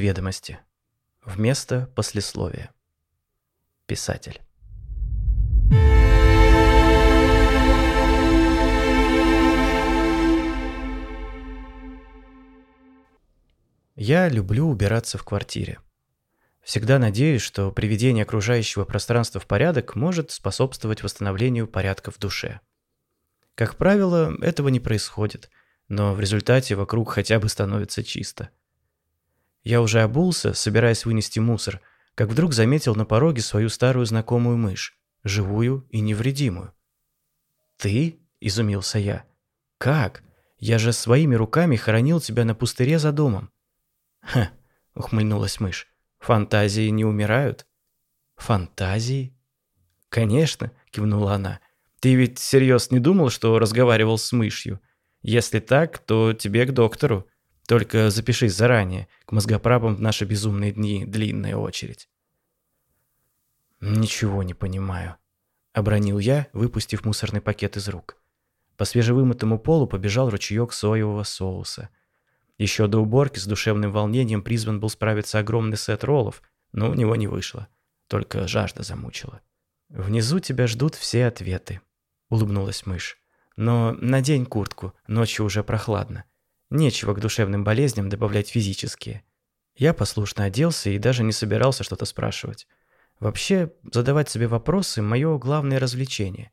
ведомости. Вместо послесловия. Писатель. Я люблю убираться в квартире. Всегда надеюсь, что приведение окружающего пространства в порядок может способствовать восстановлению порядка в душе. Как правило, этого не происходит, но в результате вокруг хотя бы становится чисто. Я уже обулся, собираясь вынести мусор, как вдруг заметил на пороге свою старую знакомую мышь, живую и невредимую. «Ты?» – изумился я. «Как? Я же своими руками хоронил тебя на пустыре за домом». «Ха!» – ухмыльнулась мышь. «Фантазии не умирают?» «Фантазии?» «Конечно!» – кивнула она. «Ты ведь всерьез не думал, что разговаривал с мышью? Если так, то тебе к доктору. Только запишись заранее. К мозгоправам в наши безумные дни длинная очередь». «Ничего не понимаю», — обронил я, выпустив мусорный пакет из рук. По свежевымытому полу побежал ручеек соевого соуса. Еще до уборки с душевным волнением призван был справиться огромный сет роллов, но у него не вышло. Только жажда замучила. «Внизу тебя ждут все ответы», — улыбнулась мышь. «Но надень куртку, ночью уже прохладно. Нечего к душевным болезням добавлять физические». Я послушно оделся и даже не собирался что-то спрашивать. Вообще, задавать себе вопросы – мое главное развлечение.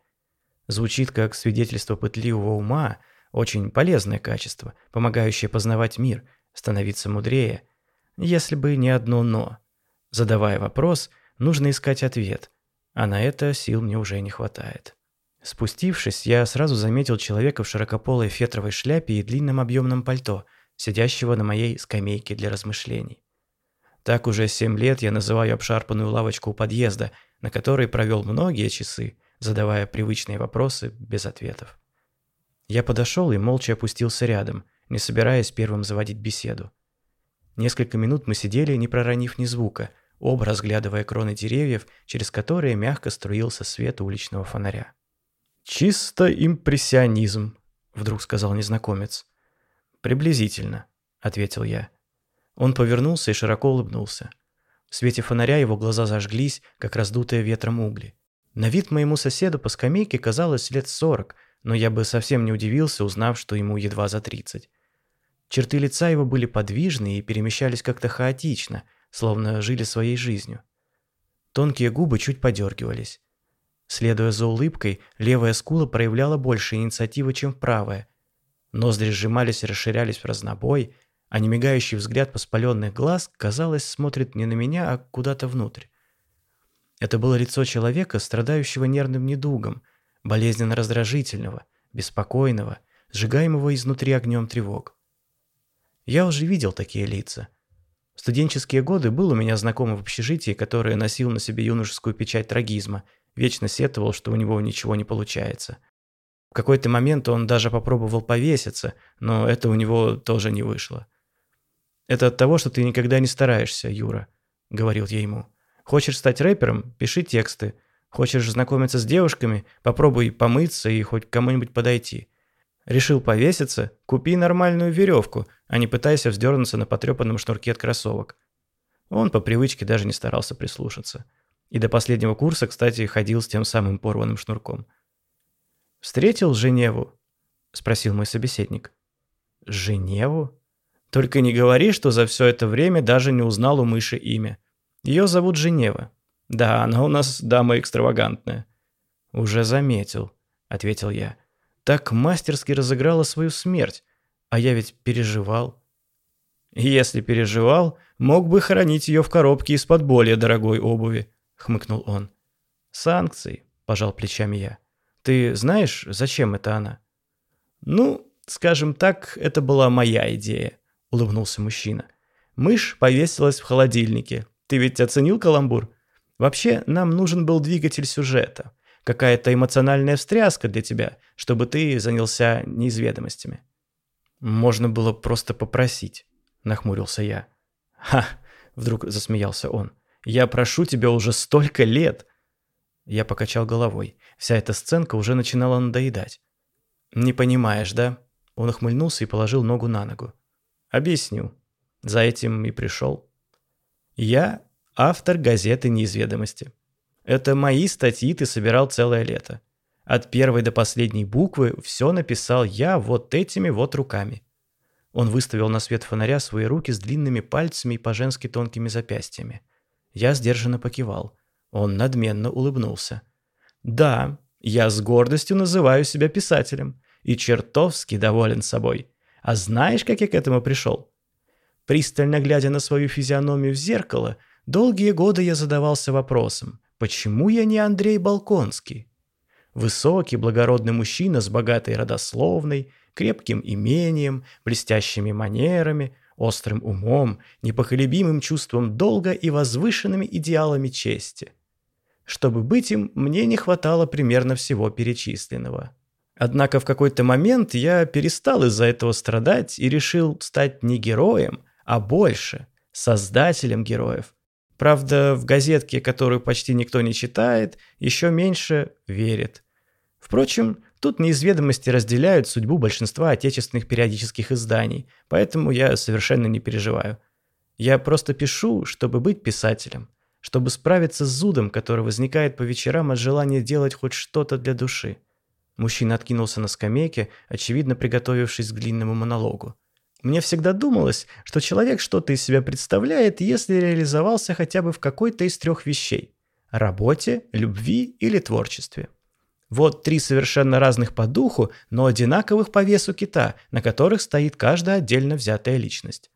Звучит как свидетельство пытливого ума, очень полезное качество, помогающее познавать мир, становиться мудрее. Если бы не одно «но». Задавая вопрос, нужно искать ответ, а на это сил мне уже не хватает. Спустившись, я сразу заметил человека в широкополой фетровой шляпе и длинном объемном пальто, сидящего на моей скамейке для размышлений. Так уже семь лет я называю обшарпанную лавочку у подъезда, на которой провел многие часы, задавая привычные вопросы без ответов. Я подошел и молча опустился рядом, не собираясь первым заводить беседу. Несколько минут мы сидели, не проронив ни звука, оба разглядывая кроны деревьев, через которые мягко струился свет уличного фонаря. «Чисто импрессионизм», — вдруг сказал незнакомец. «Приблизительно», — ответил я. Он повернулся и широко улыбнулся. В свете фонаря его глаза зажглись, как раздутые ветром угли. На вид моему соседу по скамейке казалось лет сорок, но я бы совсем не удивился, узнав, что ему едва за тридцать. Черты лица его были подвижны и перемещались как-то хаотично, словно жили своей жизнью. Тонкие губы чуть подергивались. Следуя за улыбкой, левая скула проявляла больше инициативы, чем правая. Ноздри сжимались и расширялись в разнобой – а немигающий взгляд воспаленных глаз, казалось, смотрит не на меня, а куда-то внутрь. Это было лицо человека, страдающего нервным недугом, болезненно раздражительного, беспокойного, сжигаемого изнутри огнем тревог. Я уже видел такие лица. В студенческие годы был у меня знакомый в общежитии, который носил на себе юношескую печать трагизма, вечно сетовал, что у него ничего не получается. В какой-то момент он даже попробовал повеситься, но это у него тоже не вышло. «Это от того, что ты никогда не стараешься, Юра», — говорил я ему. «Хочешь стать рэпером? Пиши тексты. Хочешь знакомиться с девушками? Попробуй помыться и хоть кому-нибудь подойти. Решил повеситься? Купи нормальную веревку, а не пытайся вздернуться на потрепанном шнурке от кроссовок». Он по привычке даже не старался прислушаться. И до последнего курса, кстати, ходил с тем самым порванным шнурком. «Встретил Женеву?» – спросил мой собеседник. «Женеву?» Только не говори, что за все это время даже не узнал у мыши имя. Ее зовут Женева. Да, она у нас дама экстравагантная. Уже заметил, ответил я. Так мастерски разыграла свою смерть, а я ведь переживал. Если переживал, мог бы хранить ее в коробке из-под более дорогой обуви, хмыкнул он. Санкции, пожал плечами я. Ты знаешь, зачем это она? Ну, скажем так, это была моя идея. – улыбнулся мужчина. «Мышь повесилась в холодильнике. Ты ведь оценил каламбур? Вообще, нам нужен был двигатель сюжета. Какая-то эмоциональная встряска для тебя, чтобы ты занялся неизведомостями». «Можно было просто попросить», – нахмурился я. «Ха!» – вдруг засмеялся он. «Я прошу тебя уже столько лет!» Я покачал головой. Вся эта сценка уже начинала надоедать. «Не понимаешь, да?» Он ухмыльнулся и положил ногу на ногу. Объясню. За этим и пришел. Я автор газеты «Неизведомости». Это мои статьи ты собирал целое лето. От первой до последней буквы все написал я вот этими вот руками. Он выставил на свет фонаря свои руки с длинными пальцами и по-женски тонкими запястьями. Я сдержанно покивал. Он надменно улыбнулся. «Да, я с гордостью называю себя писателем и чертовски доволен собой. А знаешь, как я к этому пришел?» Пристально глядя на свою физиономию в зеркало, долгие годы я задавался вопросом, почему я не Андрей Балконский? Высокий, благородный мужчина с богатой родословной, крепким имением, блестящими манерами, острым умом, непоколебимым чувством долга и возвышенными идеалами чести. Чтобы быть им, мне не хватало примерно всего перечисленного. Однако в какой-то момент я перестал из-за этого страдать и решил стать не героем, а больше – создателем героев. Правда, в газетке, которую почти никто не читает, еще меньше верит. Впрочем, тут неизведомости разделяют судьбу большинства отечественных периодических изданий, поэтому я совершенно не переживаю. Я просто пишу, чтобы быть писателем, чтобы справиться с зудом, который возникает по вечерам от желания делать хоть что-то для души. Мужчина откинулся на скамейке, очевидно приготовившись к длинному монологу. Мне всегда думалось, что человек что-то из себя представляет, если реализовался хотя бы в какой-то из трех вещей – работе, любви или творчестве. Вот три совершенно разных по духу, но одинаковых по весу кита, на которых стоит каждая отдельно взятая личность.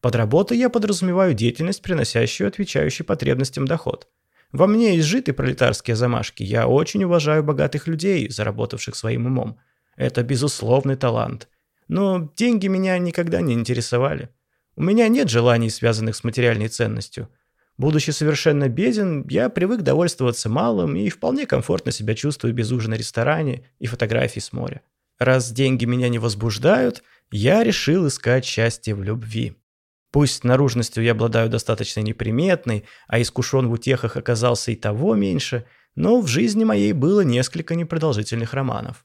Под работой я подразумеваю деятельность, приносящую отвечающий потребностям доход. Во мне изжиты пролетарские замашки, я очень уважаю богатых людей, заработавших своим умом. Это безусловный талант. Но деньги меня никогда не интересовали. У меня нет желаний, связанных с материальной ценностью – Будучи совершенно беден, я привык довольствоваться малым и вполне комфортно себя чувствую без ужина в ресторане и фотографий с моря. Раз деньги меня не возбуждают, я решил искать счастье в любви. Пусть наружностью я обладаю достаточно неприметной, а искушен в утехах оказался и того меньше, но в жизни моей было несколько непродолжительных романов.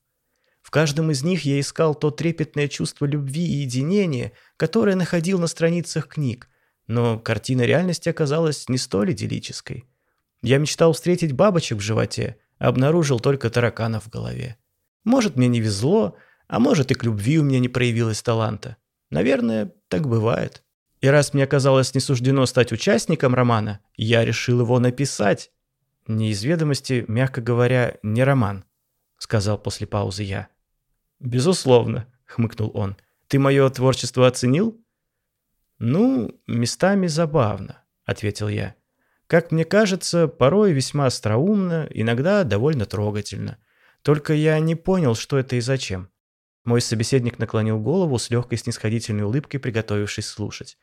В каждом из них я искал то трепетное чувство любви и единения, которое находил на страницах книг, но картина реальности оказалась не столь идиллической. Я мечтал встретить бабочек в животе, а обнаружил только тараканов в голове. Может, мне не везло, а может и к любви у меня не проявилось таланта. Наверное, так бывает. И раз мне оказалось не суждено стать участником романа, я решил его написать. Неизведомости, мягко говоря, не роман, сказал после паузы я. Безусловно, хмыкнул он. Ты мое творчество оценил? «Ну, местами забавно», — ответил я. «Как мне кажется, порой весьма остроумно, иногда довольно трогательно. Только я не понял, что это и зачем». Мой собеседник наклонил голову с легкой снисходительной улыбкой, приготовившись слушать.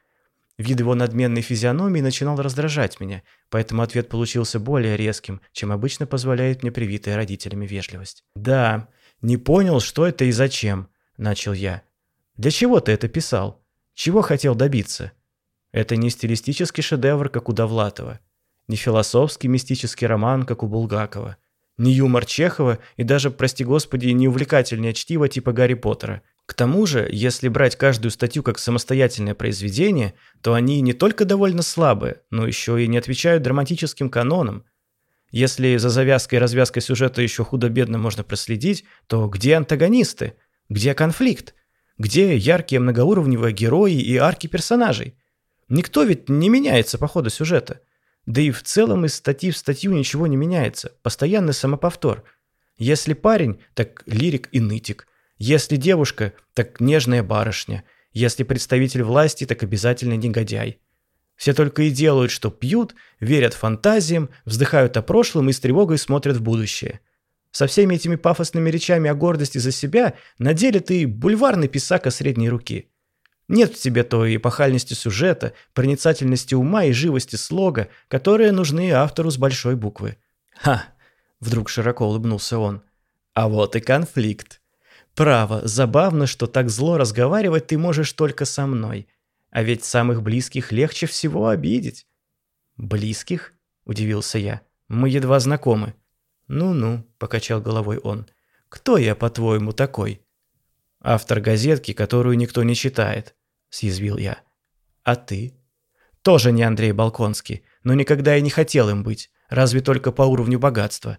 Вид его надменной физиономии начинал раздражать меня, поэтому ответ получился более резким, чем обычно позволяет мне привитая родителями вежливость. «Да, не понял, что это и зачем», — начал я. «Для чего ты это писал?» Чего хотел добиться? Это не стилистический шедевр, как у Довлатова, не философский мистический роман, как у Булгакова, не юмор Чехова и даже, прости господи, не увлекательное чтиво типа Гарри Поттера. К тому же, если брать каждую статью как самостоятельное произведение, то они не только довольно слабые, но еще и не отвечают драматическим канонам. Если за завязкой и развязкой сюжета еще худо-бедно можно проследить, то где антагонисты? Где конфликт? Где яркие многоуровневые герои и арки персонажей? Никто ведь не меняется по ходу сюжета. Да и в целом из статьи в статью ничего не меняется. Постоянный самоповтор. Если парень, так лирик и нытик. Если девушка, так нежная барышня. Если представитель власти, так обязательно негодяй. Все только и делают, что пьют, верят фантазиям, вздыхают о прошлом и с тревогой смотрят в будущее. Со всеми этими пафосными речами о гордости за себя на деле ты бульварный писака средней руки. Нет в тебе той эпохальности сюжета, проницательности ума и живости слога, которые нужны автору с большой буквы. Ха! Вдруг широко улыбнулся он. А вот и конфликт. Право, забавно, что так зло разговаривать ты можешь только со мной. А ведь самых близких легче всего обидеть. Близких? Удивился я. Мы едва знакомы. «Ну-ну», — покачал головой он, — «кто я, по-твоему, такой?» «Автор газетки, которую никто не читает», — съязвил я. «А ты?» Тоже не Андрей Балконский, но никогда и не хотел им быть, разве только по уровню богатства.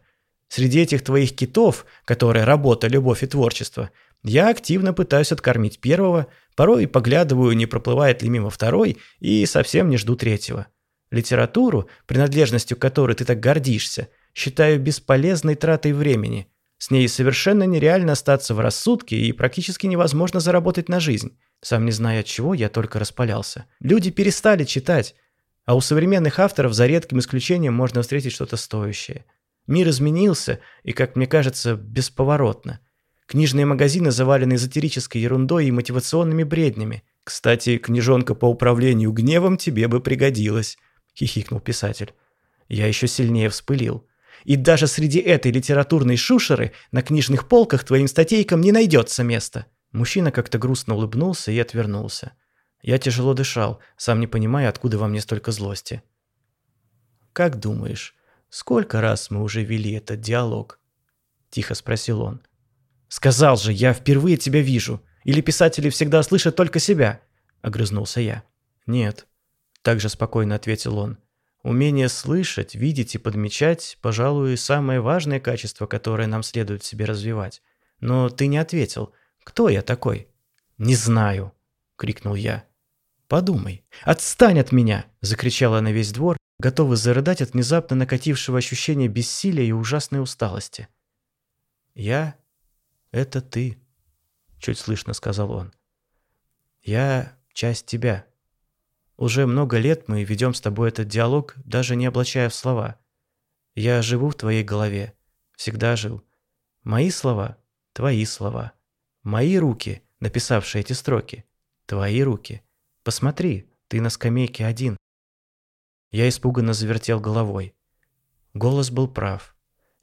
Среди этих твоих китов, которые работа, любовь и творчество, я активно пытаюсь откормить первого, порой поглядываю, не проплывает ли мимо второй, и совсем не жду третьего. Литературу, принадлежностью которой ты так гордишься, считаю бесполезной тратой времени. С ней совершенно нереально остаться в рассудке и практически невозможно заработать на жизнь. Сам не зная от чего, я только распалялся. Люди перестали читать, а у современных авторов за редким исключением можно встретить что-то стоящее. Мир изменился, и, как мне кажется, бесповоротно. Книжные магазины завалены эзотерической ерундой и мотивационными бреднями. Кстати, книжонка по управлению гневом тебе бы пригодилась, хихикнул писатель. Я еще сильнее вспылил. И даже среди этой литературной шушеры на книжных полках твоим статейкам не найдется места. Мужчина как-то грустно улыбнулся и отвернулся. Я тяжело дышал, сам не понимая, откуда во мне столько злости. «Как думаешь, сколько раз мы уже вели этот диалог?» – тихо спросил он. «Сказал же, я впервые тебя вижу. Или писатели всегда слышат только себя?» – огрызнулся я. «Нет», – также спокойно ответил он. «Умение слышать, видеть и подмечать, пожалуй, самое важное качество, которое нам следует в себе развивать. Но ты не ответил. Кто я такой?» «Не знаю», – крикнул я. «Подумай! Отстань от меня!» – закричала на весь двор, готовый зарыдать от внезапно накатившего ощущения бессилия и ужасной усталости. «Я — это ты», — чуть слышно сказал он. «Я — часть тебя. Уже много лет мы ведем с тобой этот диалог, даже не облачая в слова. Я живу в твоей голове, всегда жил. Мои слова — твои слова. Мои руки, написавшие эти строки, — твои руки». Посмотри, ты на скамейке один». Я испуганно завертел головой. Голос был прав.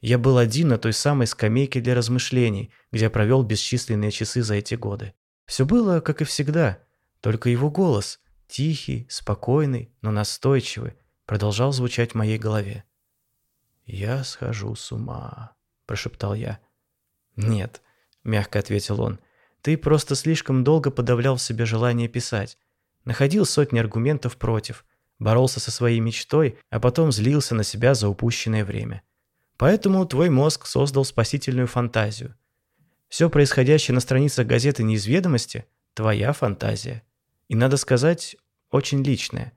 Я был один на той самой скамейке для размышлений, где провел бесчисленные часы за эти годы. Все было, как и всегда, только его голос, тихий, спокойный, но настойчивый, продолжал звучать в моей голове. «Я схожу с ума», – прошептал я. «Нет», – мягко ответил он, – «ты просто слишком долго подавлял в себе желание писать находил сотни аргументов против, боролся со своей мечтой, а потом злился на себя за упущенное время. Поэтому твой мозг создал спасительную фантазию. Все происходящее на страницах газеты «Неизведомости» – твоя фантазия. И, надо сказать, очень личная.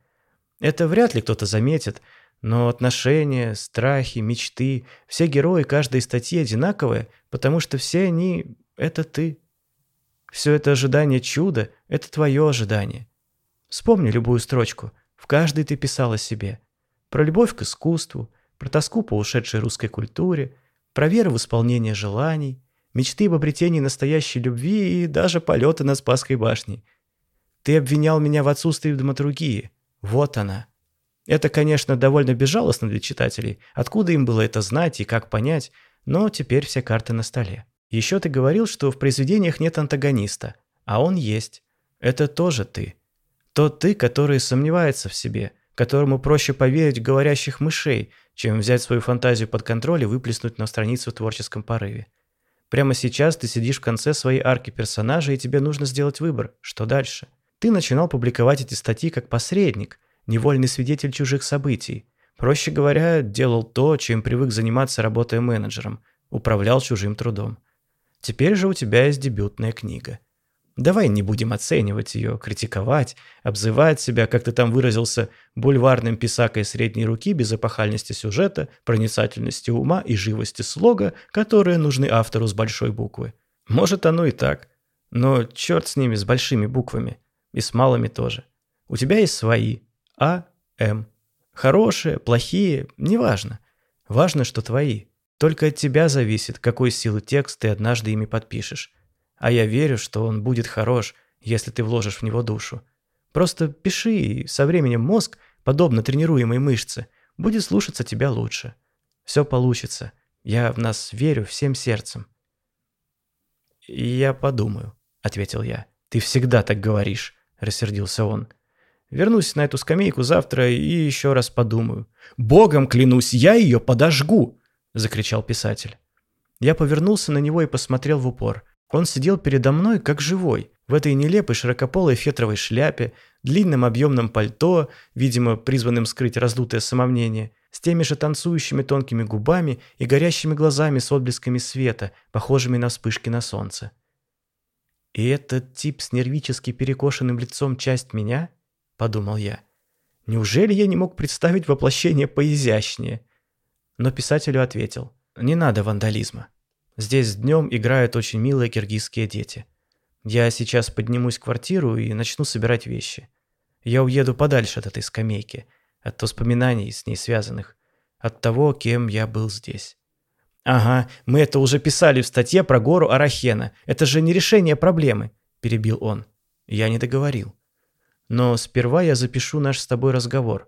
Это вряд ли кто-то заметит, но отношения, страхи, мечты, все герои каждой статьи одинаковые, потому что все они – это ты. Все это ожидание чуда – это твое ожидание. Вспомни любую строчку. В каждой ты писала себе. Про любовь к искусству, про тоску по ушедшей русской культуре, про веру в исполнение желаний, мечты об обретении настоящей любви и даже полеты на Спасской башне. Ты обвинял меня в отсутствии драматургии. Вот она. Это, конечно, довольно безжалостно для читателей. Откуда им было это знать и как понять, но теперь все карты на столе. Еще ты говорил, что в произведениях нет антагониста, а он есть. Это тоже ты. Тот ты, который сомневается в себе, которому проще поверить в говорящих мышей, чем взять свою фантазию под контроль и выплеснуть на страницу в творческом порыве. Прямо сейчас ты сидишь в конце своей арки персонажа, и тебе нужно сделать выбор. Что дальше? Ты начинал публиковать эти статьи как посредник, невольный свидетель чужих событий. Проще говоря, делал то, чем привык заниматься, работая менеджером, управлял чужим трудом. Теперь же у тебя есть дебютная книга – Давай не будем оценивать ее, критиковать, обзывать себя, как ты там выразился, бульварным писакой средней руки без эпохальности сюжета, проницательности ума и живости слога, которые нужны автору с большой буквы. Может, оно и так. Но черт с ними, с большими буквами. И с малыми тоже. У тебя есть свои. А, М. Хорошие, плохие, неважно. Важно, что твои. Только от тебя зависит, какой силы текст ты однажды ими подпишешь. А я верю, что он будет хорош, если ты вложишь в него душу. Просто пиши, и со временем мозг, подобно тренируемой мышце, будет слушаться тебя лучше. Все получится. Я в нас верю всем сердцем. «Я подумаю», — ответил я. «Ты всегда так говоришь», — рассердился он. «Вернусь на эту скамейку завтра и еще раз подумаю». «Богом клянусь, я ее подожгу!» — закричал писатель. Я повернулся на него и посмотрел в упор. Он сидел передо мной как живой, в этой нелепой широкополой фетровой шляпе, длинном объемном пальто, видимо, призванным скрыть раздутое самомнение, с теми же танцующими тонкими губами и горящими глазами с отблесками света, похожими на вспышки на солнце. «И этот тип с нервически перекошенным лицом часть меня?» – подумал я. «Неужели я не мог представить воплощение поизящнее?» Но писателю ответил. «Не надо вандализма. Здесь днем играют очень милые киргизские дети. Я сейчас поднимусь в квартиру и начну собирать вещи. Я уеду подальше от этой скамейки, от воспоминаний с ней связанных, от того, кем я был здесь. «Ага, мы это уже писали в статье про гору Арахена. Это же не решение проблемы», – перебил он. Я не договорил. «Но сперва я запишу наш с тобой разговор.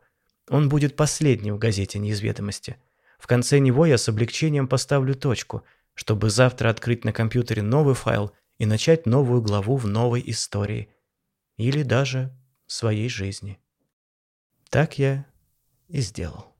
Он будет последним в газете «Неизведомости». В конце него я с облегчением поставлю точку, чтобы завтра открыть на компьютере новый файл и начать новую главу в новой истории. Или даже своей жизни. Так я и сделал.